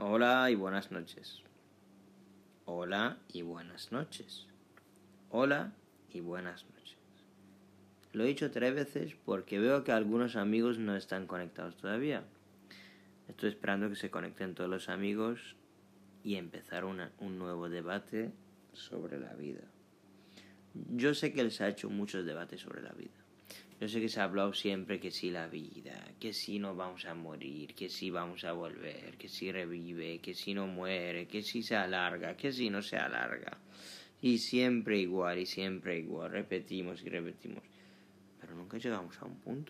Hola y buenas noches. Hola y buenas noches. Hola y buenas noches. Lo he dicho tres veces porque veo que algunos amigos no están conectados todavía. Estoy esperando que se conecten todos los amigos y empezar un nuevo debate sobre la vida. Yo sé que les ha hecho muchos debates sobre la vida. Yo sé que se ha hablado siempre que si la vida, que si no vamos a morir, que si vamos a volver, que si revive, que si no muere, que si se alarga, que si no se alarga. Y siempre igual y siempre igual, repetimos y repetimos. Pero nunca llegamos a un punto.